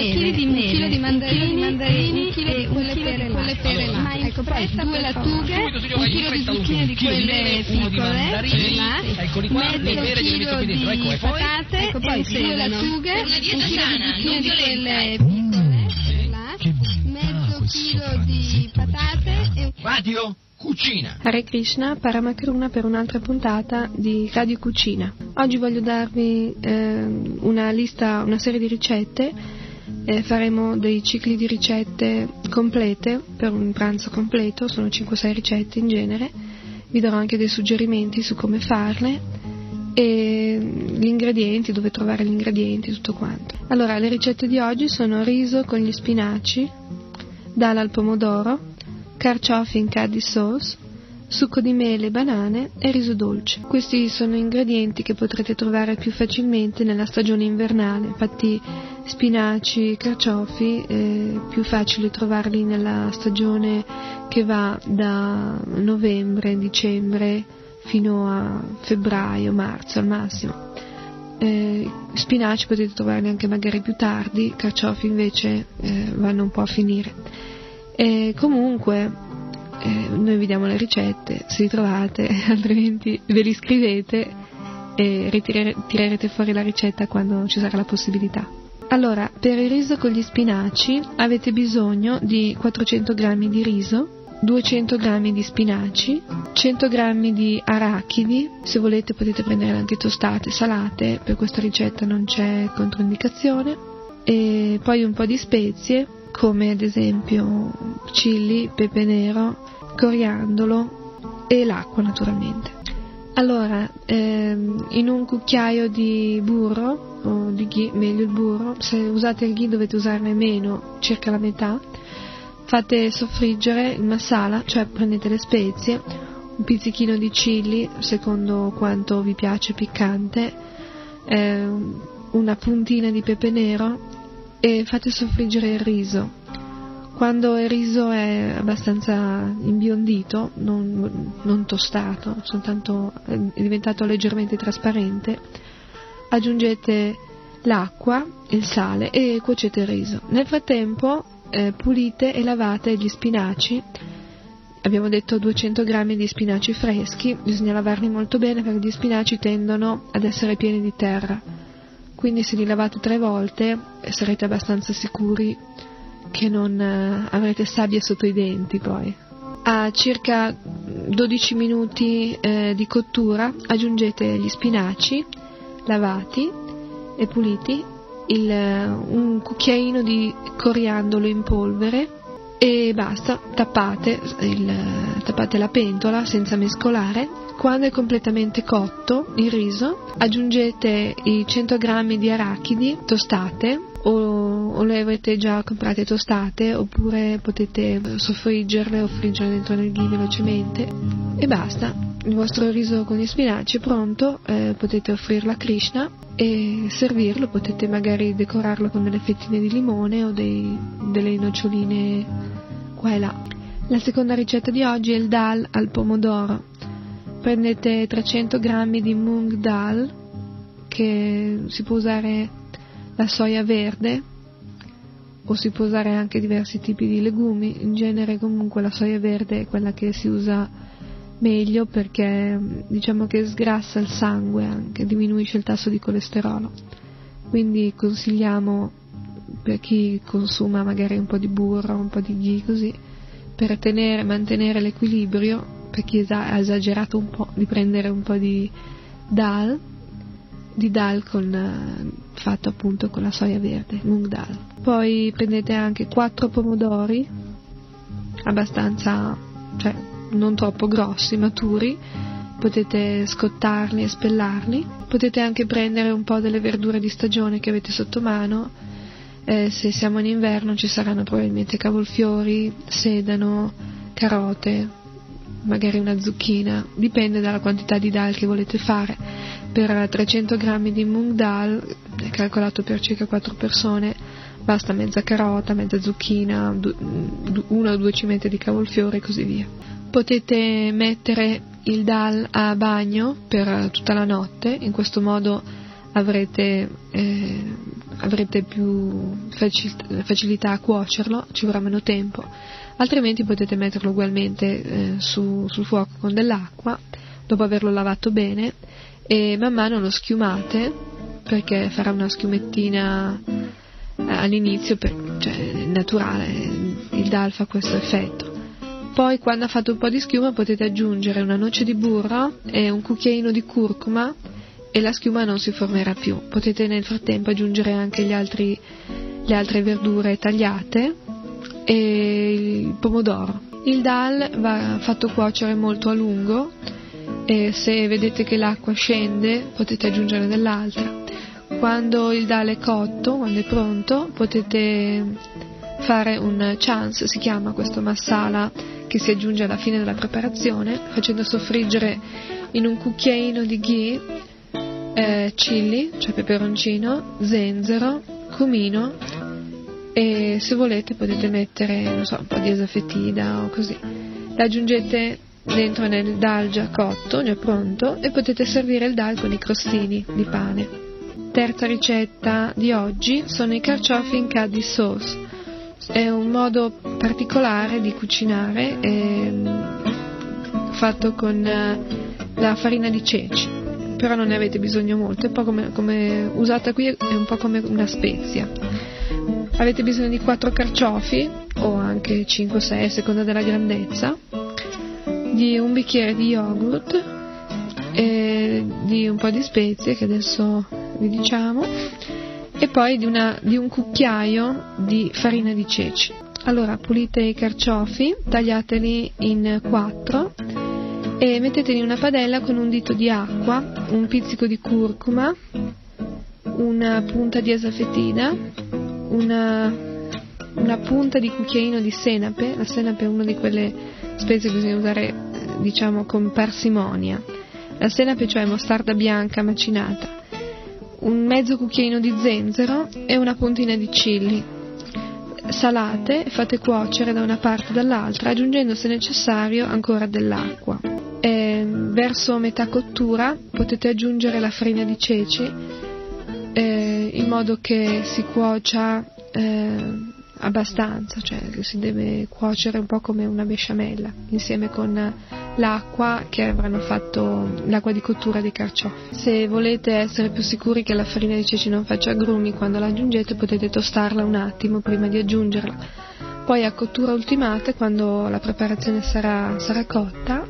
Mele, di mele, un chilo di mandarini, mandarini un chilo di quelle pere, quelle pere là. Ecco, poi due lattughe, un chilo di zucchine di quelle piccole, là, mezzo chilo di patate, ecco, poi due lattughe, un chilo di zucchine di quelle piccole, là, mezzo chilo di patate e... Radio Cucina. Hare Krishna, Paramakruna per un'altra puntata di Radio Cucina. Oggi voglio darvi eh, una lista, una serie di ricette eh, faremo dei cicli di ricette complete per un pranzo completo, sono 5-6 ricette in genere, vi darò anche dei suggerimenti su come farle e gli ingredienti, dove trovare gli ingredienti, tutto quanto. Allora, le ricette di oggi sono riso con gli spinaci, dalla al pomodoro, carciofi in curry sauce, succo di mele, banane e riso dolce. Questi sono ingredienti che potrete trovare più facilmente nella stagione invernale, infatti spinaci, carciofi è più facile trovarli nella stagione che va da novembre, dicembre fino a febbraio, marzo al massimo. Eh, spinaci potete trovarli anche magari più tardi, carciofi invece eh, vanno un po' a finire. E comunque eh, noi vi diamo le ricette, se li trovate, altrimenti ve li scrivete e ritirere, tirerete fuori la ricetta quando ci sarà la possibilità. Allora, per il riso con gli spinaci avete bisogno di 400 g di riso, 200 g di spinaci, 100 g di arachidi, se volete potete prendere anche tostate, salate, per questa ricetta non c'è controindicazione, e poi un po' di spezie come ad esempio chili, pepe nero, coriandolo e l'acqua naturalmente. Allora, ehm, in un cucchiaio di burro o di ghee, meglio il burro, se usate il ghee dovete usarne meno, circa la metà, fate soffriggere il masala, cioè prendete le spezie, un pizzichino di chili secondo quanto vi piace piccante, ehm, una puntina di pepe nero e fate soffriggere il riso. Quando il riso è abbastanza imbiondito, non, non tostato, soltanto è diventato leggermente trasparente, aggiungete l'acqua, il sale e cuocete il riso. Nel frattempo eh, pulite e lavate gli spinaci. Abbiamo detto 200 g di spinaci freschi, bisogna lavarli molto bene perché gli spinaci tendono ad essere pieni di terra quindi se li lavate tre volte sarete abbastanza sicuri che non eh, avrete sabbia sotto i denti poi. A circa 12 minuti eh, di cottura aggiungete gli spinaci lavati e puliti, il, un cucchiaino di coriandolo in polvere e basta, tappate, il, tappate la pentola senza mescolare quando è completamente cotto il riso, aggiungete i 100 g di arachidi tostate o, o, le avete già comprate tostate oppure potete soffriggerle o friggerle dentro nel ghee velocemente e basta. Il vostro riso con gli spinaci è pronto, eh, potete offrirlo a Krishna e servirlo, potete magari decorarlo con delle fettine di limone o dei, delle noccioline qua e là. La seconda ricetta di oggi è il dal al pomodoro prendete 300 g di mung dal che si può usare la soia verde o si può usare anche diversi tipi di legumi in genere comunque la soia verde è quella che si usa meglio perché diciamo che sgrassa il sangue anche diminuisce il tasso di colesterolo quindi consigliamo per chi consuma magari un po' di burro un po' di ghee così per tenere, mantenere l'equilibrio per chi ha esagerato un po', di prendere un po' di dal, di dal con, fatto appunto con la soia verde, mung dal. Poi prendete anche 4 pomodori, abbastanza, cioè non troppo grossi, maturi, potete scottarli e spellarli. Potete anche prendere un po' delle verdure di stagione che avete sotto mano. Eh, se siamo in inverno ci saranno probabilmente cavolfiori, sedano, carote, magari una zucchina, dipende dalla quantità di dal che volete fare. Per 300 g di mung dal, calcolato per circa 4 persone, basta mezza carota, mezza zucchina, una o due cimette di cavolfiore e così via. Potete mettere il dal a bagno per tutta la notte, in questo modo avrete, eh, avrete più facilità a cuocerlo, ci vorrà meno tempo, altrimenti potete metterlo ugualmente eh, su, sul fuoco con dell'acqua dopo averlo lavato bene. E man mano lo schiumate perché farà una schiumettina eh, all'inizio, per, cioè naturale, il dal fa questo effetto. Poi quando ha fatto un po' di schiuma potete aggiungere una noce di burro e un cucchiaino di curcuma e la schiuma non si formerà più. Potete nel frattempo aggiungere anche altri, le altre verdure tagliate e il pomodoro. Il dal va fatto cuocere molto a lungo e se vedete che l'acqua scende potete aggiungere dell'altra. Quando il dal è cotto, quando è pronto, potete fare un chance, si chiama questo massala che si aggiunge alla fine della preparazione, facendo soffriggere in un cucchiaino di ghee eh, chili, cioè peperoncino, zenzero, cumino e se volete potete mettere so, un po' di esafetida o così. L'aggiungete dentro nel dal già cotto, già pronto e potete servire il dal con i crostini di pane. Terza ricetta di oggi sono i carciofi in caddy sauce. È un modo particolare di cucinare ehm, fatto con eh, la farina di ceci. Però non ne avete bisogno molto, come, come usata qui è un po' come una spezia. Avete bisogno di 4 carciofi o anche 5-6 a seconda della grandezza, di un bicchiere di yogurt e di un po' di spezie che adesso vi diciamo e poi di, una, di un cucchiaio di farina di ceci. Allora pulite i carciofi, tagliateli in 4 e metteteli in una padella con un dito di acqua, un pizzico di curcuma, una punta di esafetina, una, una punta di cucchiaino di senape, la senape è una di quelle spezie che bisogna usare diciamo con parsimonia, la senape cioè mostarda bianca macinata, un mezzo cucchiaino di zenzero e una puntina di chilli. Salate e fate cuocere da una parte e dall'altra aggiungendo se necessario ancora dell'acqua eh, verso metà cottura potete aggiungere la farina di ceci eh, in modo che si cuocia eh, abbastanza, cioè si deve cuocere un po' come una besciamella insieme con l'acqua che avranno fatto l'acqua di cottura dei carciofi. Se volete essere più sicuri che la farina di ceci non faccia agrumi quando la aggiungete potete tostarla un attimo prima di aggiungerla. Poi a cottura ultimata, quando la preparazione sarà, sarà cotta,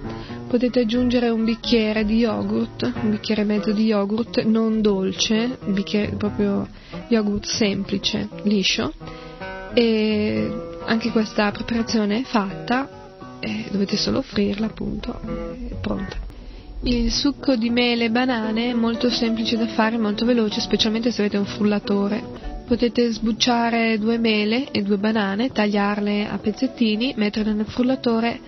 potete aggiungere un bicchiere di yogurt, un bicchiere e mezzo di yogurt non dolce, un bicchiere proprio yogurt semplice, liscio e anche questa preparazione è fatta, eh, dovete solo offrirla appunto, è pronta. Il succo di mele e banane è molto semplice da fare, molto veloce, specialmente se avete un frullatore. Potete sbucciare due mele e due banane, tagliarle a pezzettini, metterle nel frullatore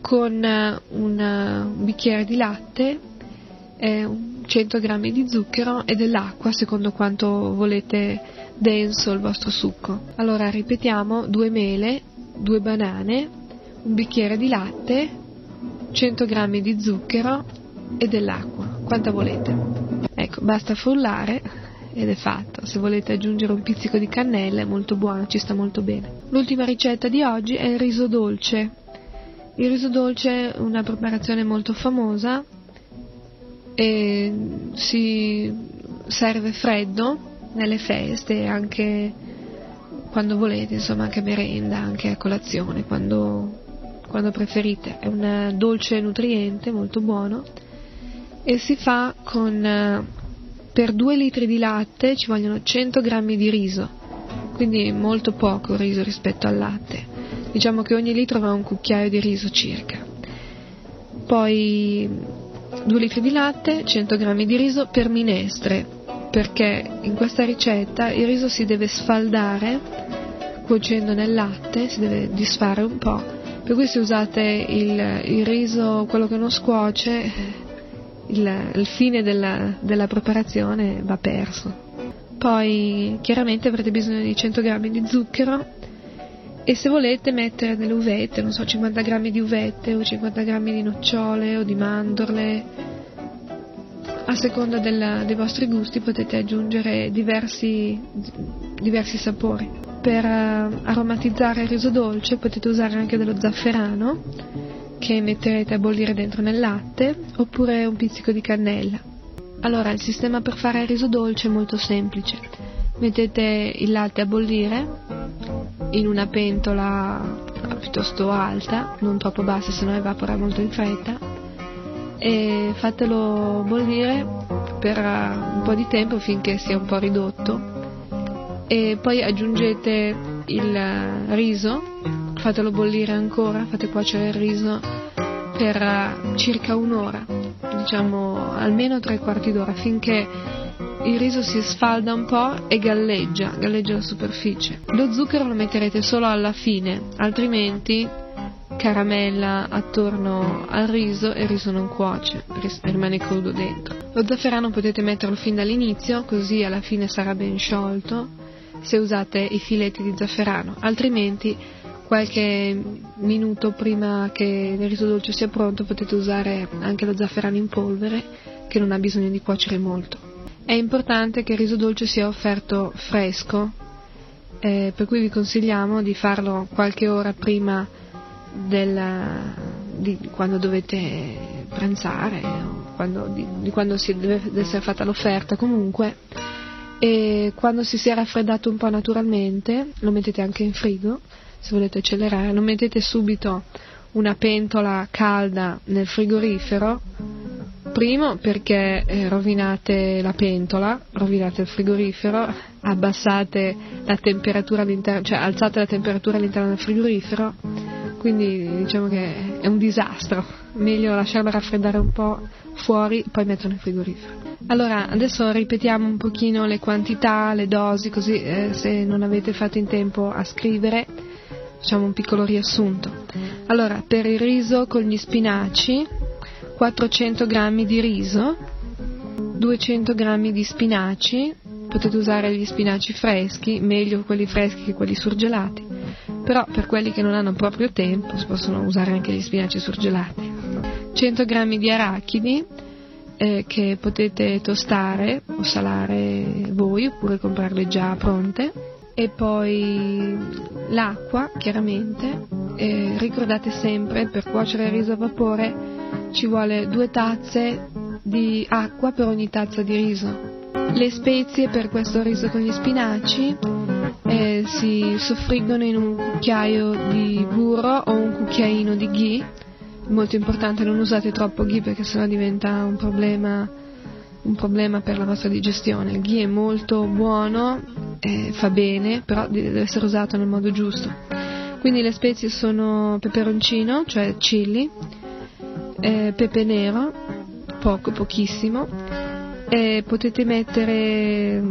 con eh, un, eh, un bicchiere di latte, eh, 100 g di zucchero e dell'acqua secondo quanto volete denso il vostro succo. Allora ripetiamo, due mele, due banane, un bicchiere di latte, 100 g di zucchero e dell'acqua, quanta volete. Ecco, basta frullare ed è fatto. Se volete aggiungere un pizzico di cannella è molto buono, ci sta molto bene. L'ultima ricetta di oggi è il riso dolce. Il riso dolce è una preparazione molto famosa e si serve freddo nelle feste, anche quando volete, insomma anche merenda, anche a colazione, quando, quando preferite. È un dolce nutriente molto buono e si fa con per 2 litri di latte ci vogliono 100 grammi di riso, quindi molto poco riso rispetto al latte. Diciamo che ogni litro va un cucchiaio di riso circa. Poi 2 litri di latte, 100 g di riso per minestre, perché in questa ricetta il riso si deve sfaldare cuocendo nel latte, si deve disfare un po' Per cui se usate il, il riso, quello che non scuoce, il, il fine della, della preparazione va perso. Poi chiaramente avrete bisogno di 100 g di zucchero e se volete mettere delle uvette, non so, 50 g di uvette o 50 g di nocciole o di mandorle, a seconda della, dei vostri gusti potete aggiungere diversi, diversi sapori. Per uh, aromatizzare il riso dolce potete usare anche dello zafferano che metterete a bollire dentro nel latte oppure un pizzico di cannella. Allora, il sistema per fare il riso dolce è molto semplice. Mettete il latte a bollire in una pentola piuttosto alta, non troppo bassa, se no evapora molto in fretta, e fatelo bollire per un po' di tempo finché sia un po' ridotto e poi aggiungete il riso, fatelo bollire ancora, fate cuocere il riso per circa un'ora diciamo almeno tre quarti d'ora finché il riso si sfalda un po' e galleggia, galleggia la superficie. Lo zucchero lo metterete solo alla fine, altrimenti caramella attorno al riso e il riso non cuoce, rimane crudo dentro. Lo zafferano potete metterlo fin dall'inizio, così alla fine sarà ben sciolto se usate i filetti di zafferano, altrimenti qualche minuto prima che il riso dolce sia pronto potete usare anche lo zafferano in polvere che non ha bisogno di cuocere molto. È importante che il riso dolce sia offerto fresco, eh, per cui vi consigliamo di farlo qualche ora prima della, di quando dovete pranzare o quando, di, di, quando si deve essere fatta l'offerta comunque e quando si sia raffreddato un po' naturalmente lo mettete anche in frigo se volete accelerare, non mettete subito una pentola calda nel frigorifero, primo perché eh, rovinate la pentola, rovinate il frigorifero, abbassate la temperatura all'interno, cioè alzate la temperatura all'interno del frigorifero, quindi diciamo che è un disastro, meglio lasciarlo raffreddare un po' fuori, poi metterlo nel frigorifero. Allora, adesso ripetiamo un pochino le quantità, le dosi, così eh, se non avete fatto in tempo a scrivere facciamo un piccolo riassunto. Allora, per il riso con gli spinaci, 400 g di riso, 200 g di spinaci, potete usare gli spinaci freschi, meglio quelli freschi che quelli surgelati, però per quelli che non hanno proprio tempo si possono usare anche gli spinaci surgelati. 100 g di arachidi eh, che potete tostare o salare voi oppure comprarle già pronte. E poi l'acqua chiaramente. Eh, ricordate sempre per cuocere il riso a vapore ci vuole due tazze di acqua per ogni tazza di riso. Le spezie per questo riso con gli spinaci eh, si soffriggono in un cucchiaio di burro o un cucchiaino di ghee molto importante non usate troppo ghee perché sennò diventa un problema un problema per la vostra digestione. Il ghee è molto buono, eh, fa bene, però deve essere usato nel modo giusto. Quindi le spezie sono peperoncino, cioè chili, eh, pepe nero, poco, pochissimo, e potete mettere,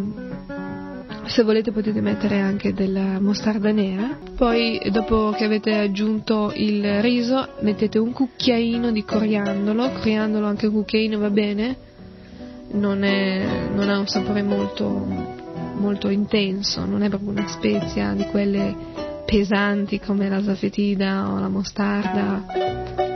se volete potete mettere anche della mostarda nera, poi dopo che avete aggiunto il riso mettete un cucchiaino di coriandolo, coriandolo anche un cucchiaino va bene, non, è, non ha un sapore molto, molto intenso, non è proprio una spezia di quelle pesanti come la zafetida o la mostarda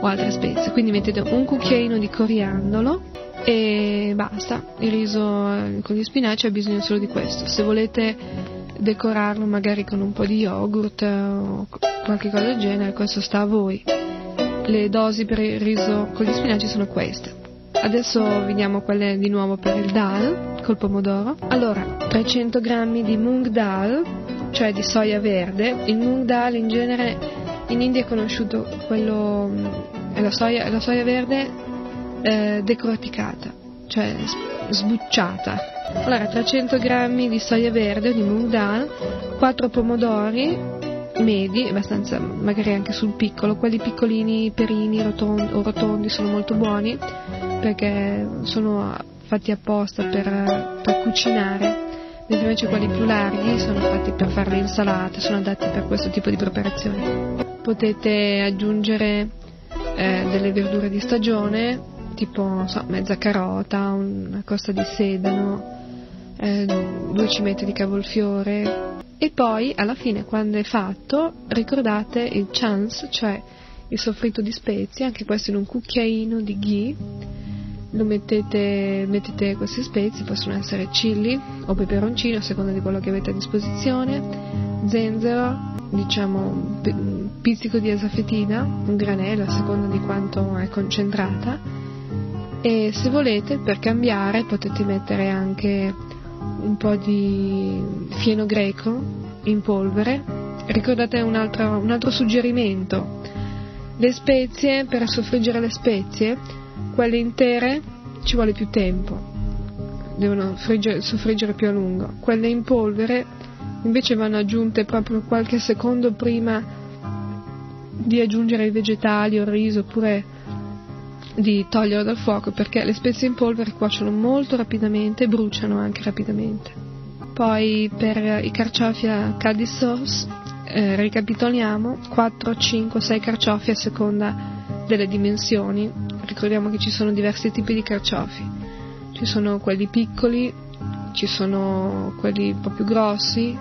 o altre spezie. Quindi mettete un cucchiaino di coriandolo e basta. Il riso eh, con gli spinaci ha bisogno solo di questo. Se volete decorarlo magari con un po' di yogurt o qualche cosa del genere, questo sta a voi. Le dosi per il riso con gli spinaci sono queste. Adesso vediamo quelle di nuovo per il dal col pomodoro. Allora, 300 g di mung dal, cioè di soia verde. Il mung dal in genere in India è conosciuto quello è la soia, la soia verde eh, decorticata, cioè sbucciata. Allora, 300 g di soia verde di mung dal, 4 pomodori medi, abbastanza magari anche sul piccolo, quelli piccolini, perini rotondi, o rotondi sono molto buoni perché sono fatti apposta per, per cucinare, mentre invece quelli più larghi sono fatti per fare le insalate, sono adatti per questo tipo di preparazione. potete aggiungere eh, delle verdure di stagione, tipo so, mezza carota, una costa di sedano, eh, due cimette di cavolfiore. E poi alla fine quando è fatto ricordate il chance, cioè il soffritto di spezie, anche questo in un cucchiaino di ghee, lo mettete, mettete queste spezie, possono essere chili o peperoncino a seconda di quello che avete a disposizione, zenzero, diciamo un pizzico di esafetina, un granello a seconda di quanto è concentrata e se volete per cambiare potete mettere anche un po' di fieno greco in polvere. Ricordate un altro, un altro suggerimento, le spezie, per soffriggere le spezie, quelle intere ci vuole più tempo, devono friggere, soffriggere più a lungo, quelle in polvere invece vanno aggiunte proprio qualche secondo prima di aggiungere i vegetali o il riso oppure di toglierlo dal fuoco perché le spezie in polvere cuociono molto rapidamente e bruciano anche rapidamente. Poi per i carciofi a caldi sauce eh, ricapitoliamo 4, 5, 6 carciofi a seconda delle dimensioni. Ricordiamo che ci sono diversi tipi di carciofi. Ci sono quelli piccoli, ci sono quelli un po' più grossi,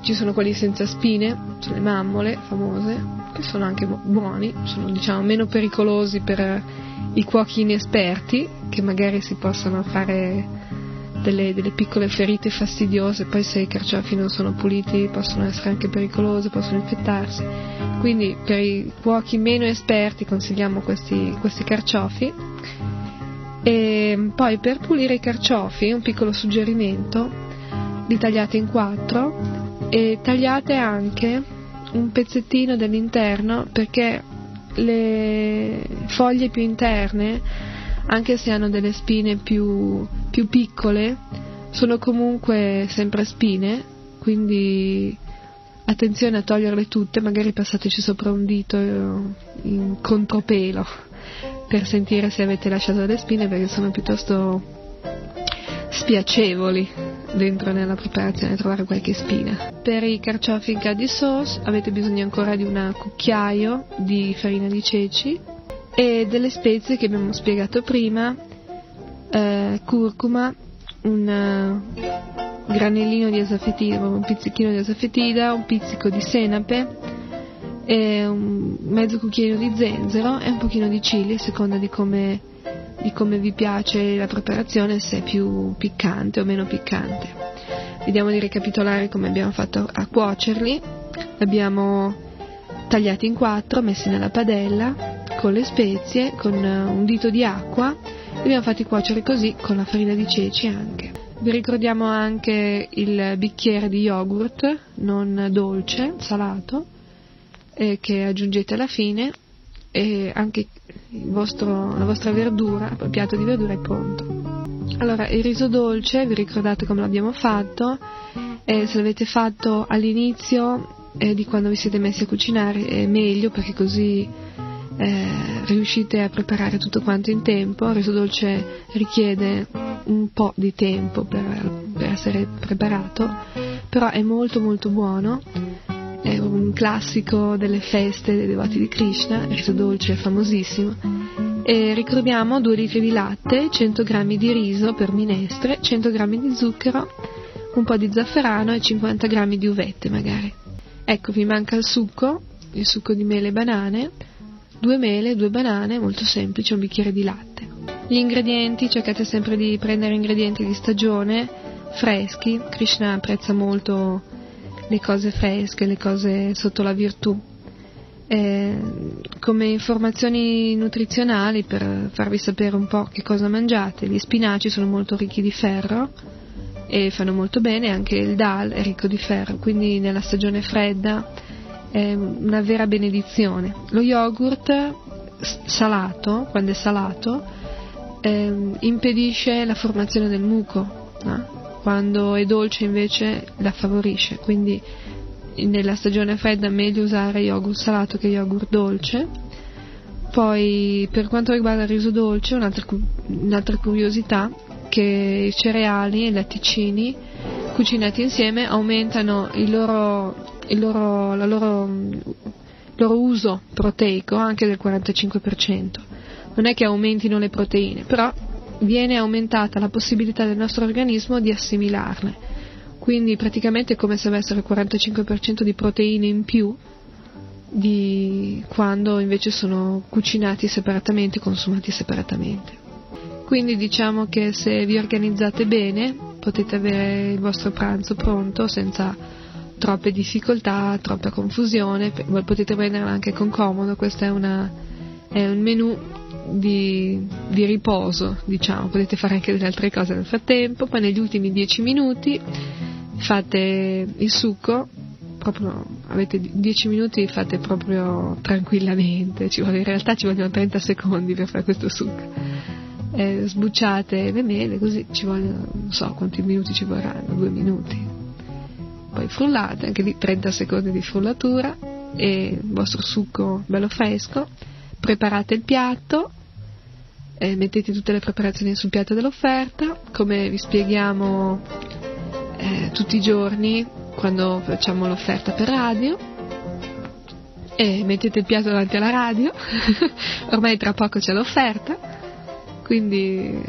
ci sono quelli senza spine, sono le mammole famose, sono anche buoni, sono diciamo meno pericolosi per i cuochi inesperti che magari si possono fare delle, delle, piccole ferite fastidiose, poi se i carciofi non sono puliti possono essere anche pericolosi, possono infettarsi. Quindi per i cuochi meno esperti consigliamo questi, questi carciofi. E poi per pulire i carciofi, un piccolo suggerimento, li tagliate in quattro e tagliate anche un pezzettino dell'interno perché le foglie più interne, anche se hanno delle spine più, più piccole, sono comunque sempre spine, quindi attenzione a toglierle tutte, magari passateci sopra un dito in contropelo per sentire se avete lasciato delle spine perché sono piuttosto spiacevoli dentro nella preparazione trovare qualche spina. Per i carciofi in caddy sauce avete bisogno ancora di un cucchiaio di farina di ceci e delle spezie che abbiamo spiegato prima, eh, curcuma, un uh, granellino di esafetida, un pizzichino di esafetida, un pizzico di senape, un mezzo cucchiaino di zenzero e un pochino di chili a seconda di come di come vi piace la preparazione, se è più piccante o meno piccante. Vediamo di ricapitolare come abbiamo fatto a cuocerli. Abbiamo tagliati in quattro, messi nella padella con le spezie, con un dito di acqua e abbiamo fatti cuocere così con la farina di ceci anche. Vi ricordiamo anche il bicchiere di yogurt non dolce, salato, eh, che aggiungete alla fine e anche vostro, la vostra verdura, il piatto di verdura è pronto. Allora, il riso dolce, vi ricordate come l'abbiamo fatto? Eh, se l'avete fatto all'inizio eh, di quando vi siete messi a cucinare è meglio perché così eh, riuscite a preparare tutto quanto in tempo. Il riso dolce richiede un po' di tempo per, per essere preparato, però è molto molto buono è un classico delle feste dei devoti di Krishna, il riso dolce è famosissimo. E ricordiamo 2 litri di latte, 100 g di riso per minestre, 100 g di zucchero, un po' di zafferano e 50 g di uvette magari. Ecco, vi manca il succo, il succo di mele e banane, due mele, due banane, molto semplice, un bicchiere di latte. Gli ingredienti, cercate sempre di prendere ingredienti di stagione, freschi, Krishna apprezza molto le cose fresche, le cose sotto la virtù. Eh, come informazioni nutrizionali per farvi sapere un po' che cosa mangiate, gli spinaci sono molto ricchi di ferro e fanno molto bene, anche il dal è ricco di ferro, quindi nella stagione fredda è una vera benedizione. Lo yogurt salato, quando è salato, eh, impedisce la formazione del muco. No? Quando è dolce invece la favorisce, quindi nella stagione fredda è meglio usare yogurt salato che yogurt dolce. Poi per quanto riguarda il riso dolce, un'altra, un'altra curiosità che i cereali e i latticini cucinati insieme aumentano il loro, il loro, loro loro uso proteico anche del 45%. Non è che aumentino le proteine, però viene aumentata la possibilità del nostro organismo di assimilarle. Quindi praticamente è come se avessero il 45% di proteine in più di quando invece sono cucinati separatamente, consumati separatamente. Quindi diciamo che se vi organizzate bene potete avere il vostro pranzo pronto senza troppe difficoltà, troppa confusione, potete prenderla anche con comodo, questo è, una, è un menù di, di, riposo, diciamo, potete fare anche delle altre cose nel frattempo, poi negli ultimi 10 minuti fate il succo, proprio, avete 10 minuti fate proprio tranquillamente, vuole, in realtà ci vogliono 30 secondi per fare questo succo. Eh, sbucciate le mele, così ci vogliono, non so quanti minuti ci vorranno, due minuti. Poi frullate, anche lì 30 secondi di frullatura e il vostro succo bello fresco. Preparate il piatto, eh, mettete tutte le preparazioni sul piatto dell'offerta, come vi spieghiamo eh, tutti i giorni quando facciamo l'offerta per radio. E mettete il piatto davanti alla radio, ormai tra poco c'è l'offerta, quindi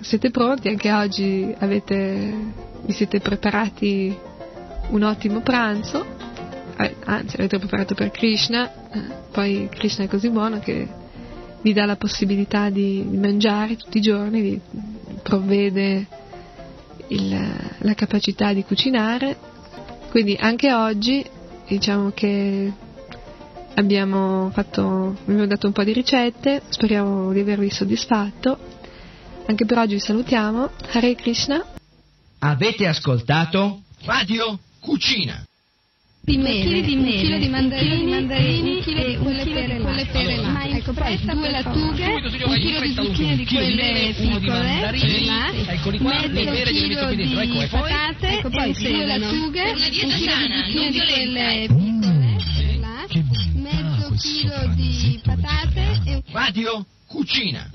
siete pronti, anche oggi avete, vi siete preparati un ottimo pranzo, eh, anzi avete preparato per Krishna, eh, poi Krishna è così buono che vi dà la possibilità di mangiare tutti i giorni, vi provvede il, la capacità di cucinare quindi anche oggi diciamo che abbiamo, fatto, abbiamo dato un po' di ricette, speriamo di avervi soddisfatto. Anche per oggi vi salutiamo. Hare Krishna. Avete ascoltato Radio Cucina di mele, di mele, un chilo di mandarini, di mandarini un chilo di quelle pere, quelle pere là. Ma ecco, due lattughe, un chilo di zucchine di quelle piccole, là, mezzo chilo di patate, ecco poi due lattughe, un chilo di zucchine di quelle piccole, là, mezzo chilo di patate e... Radio Cucina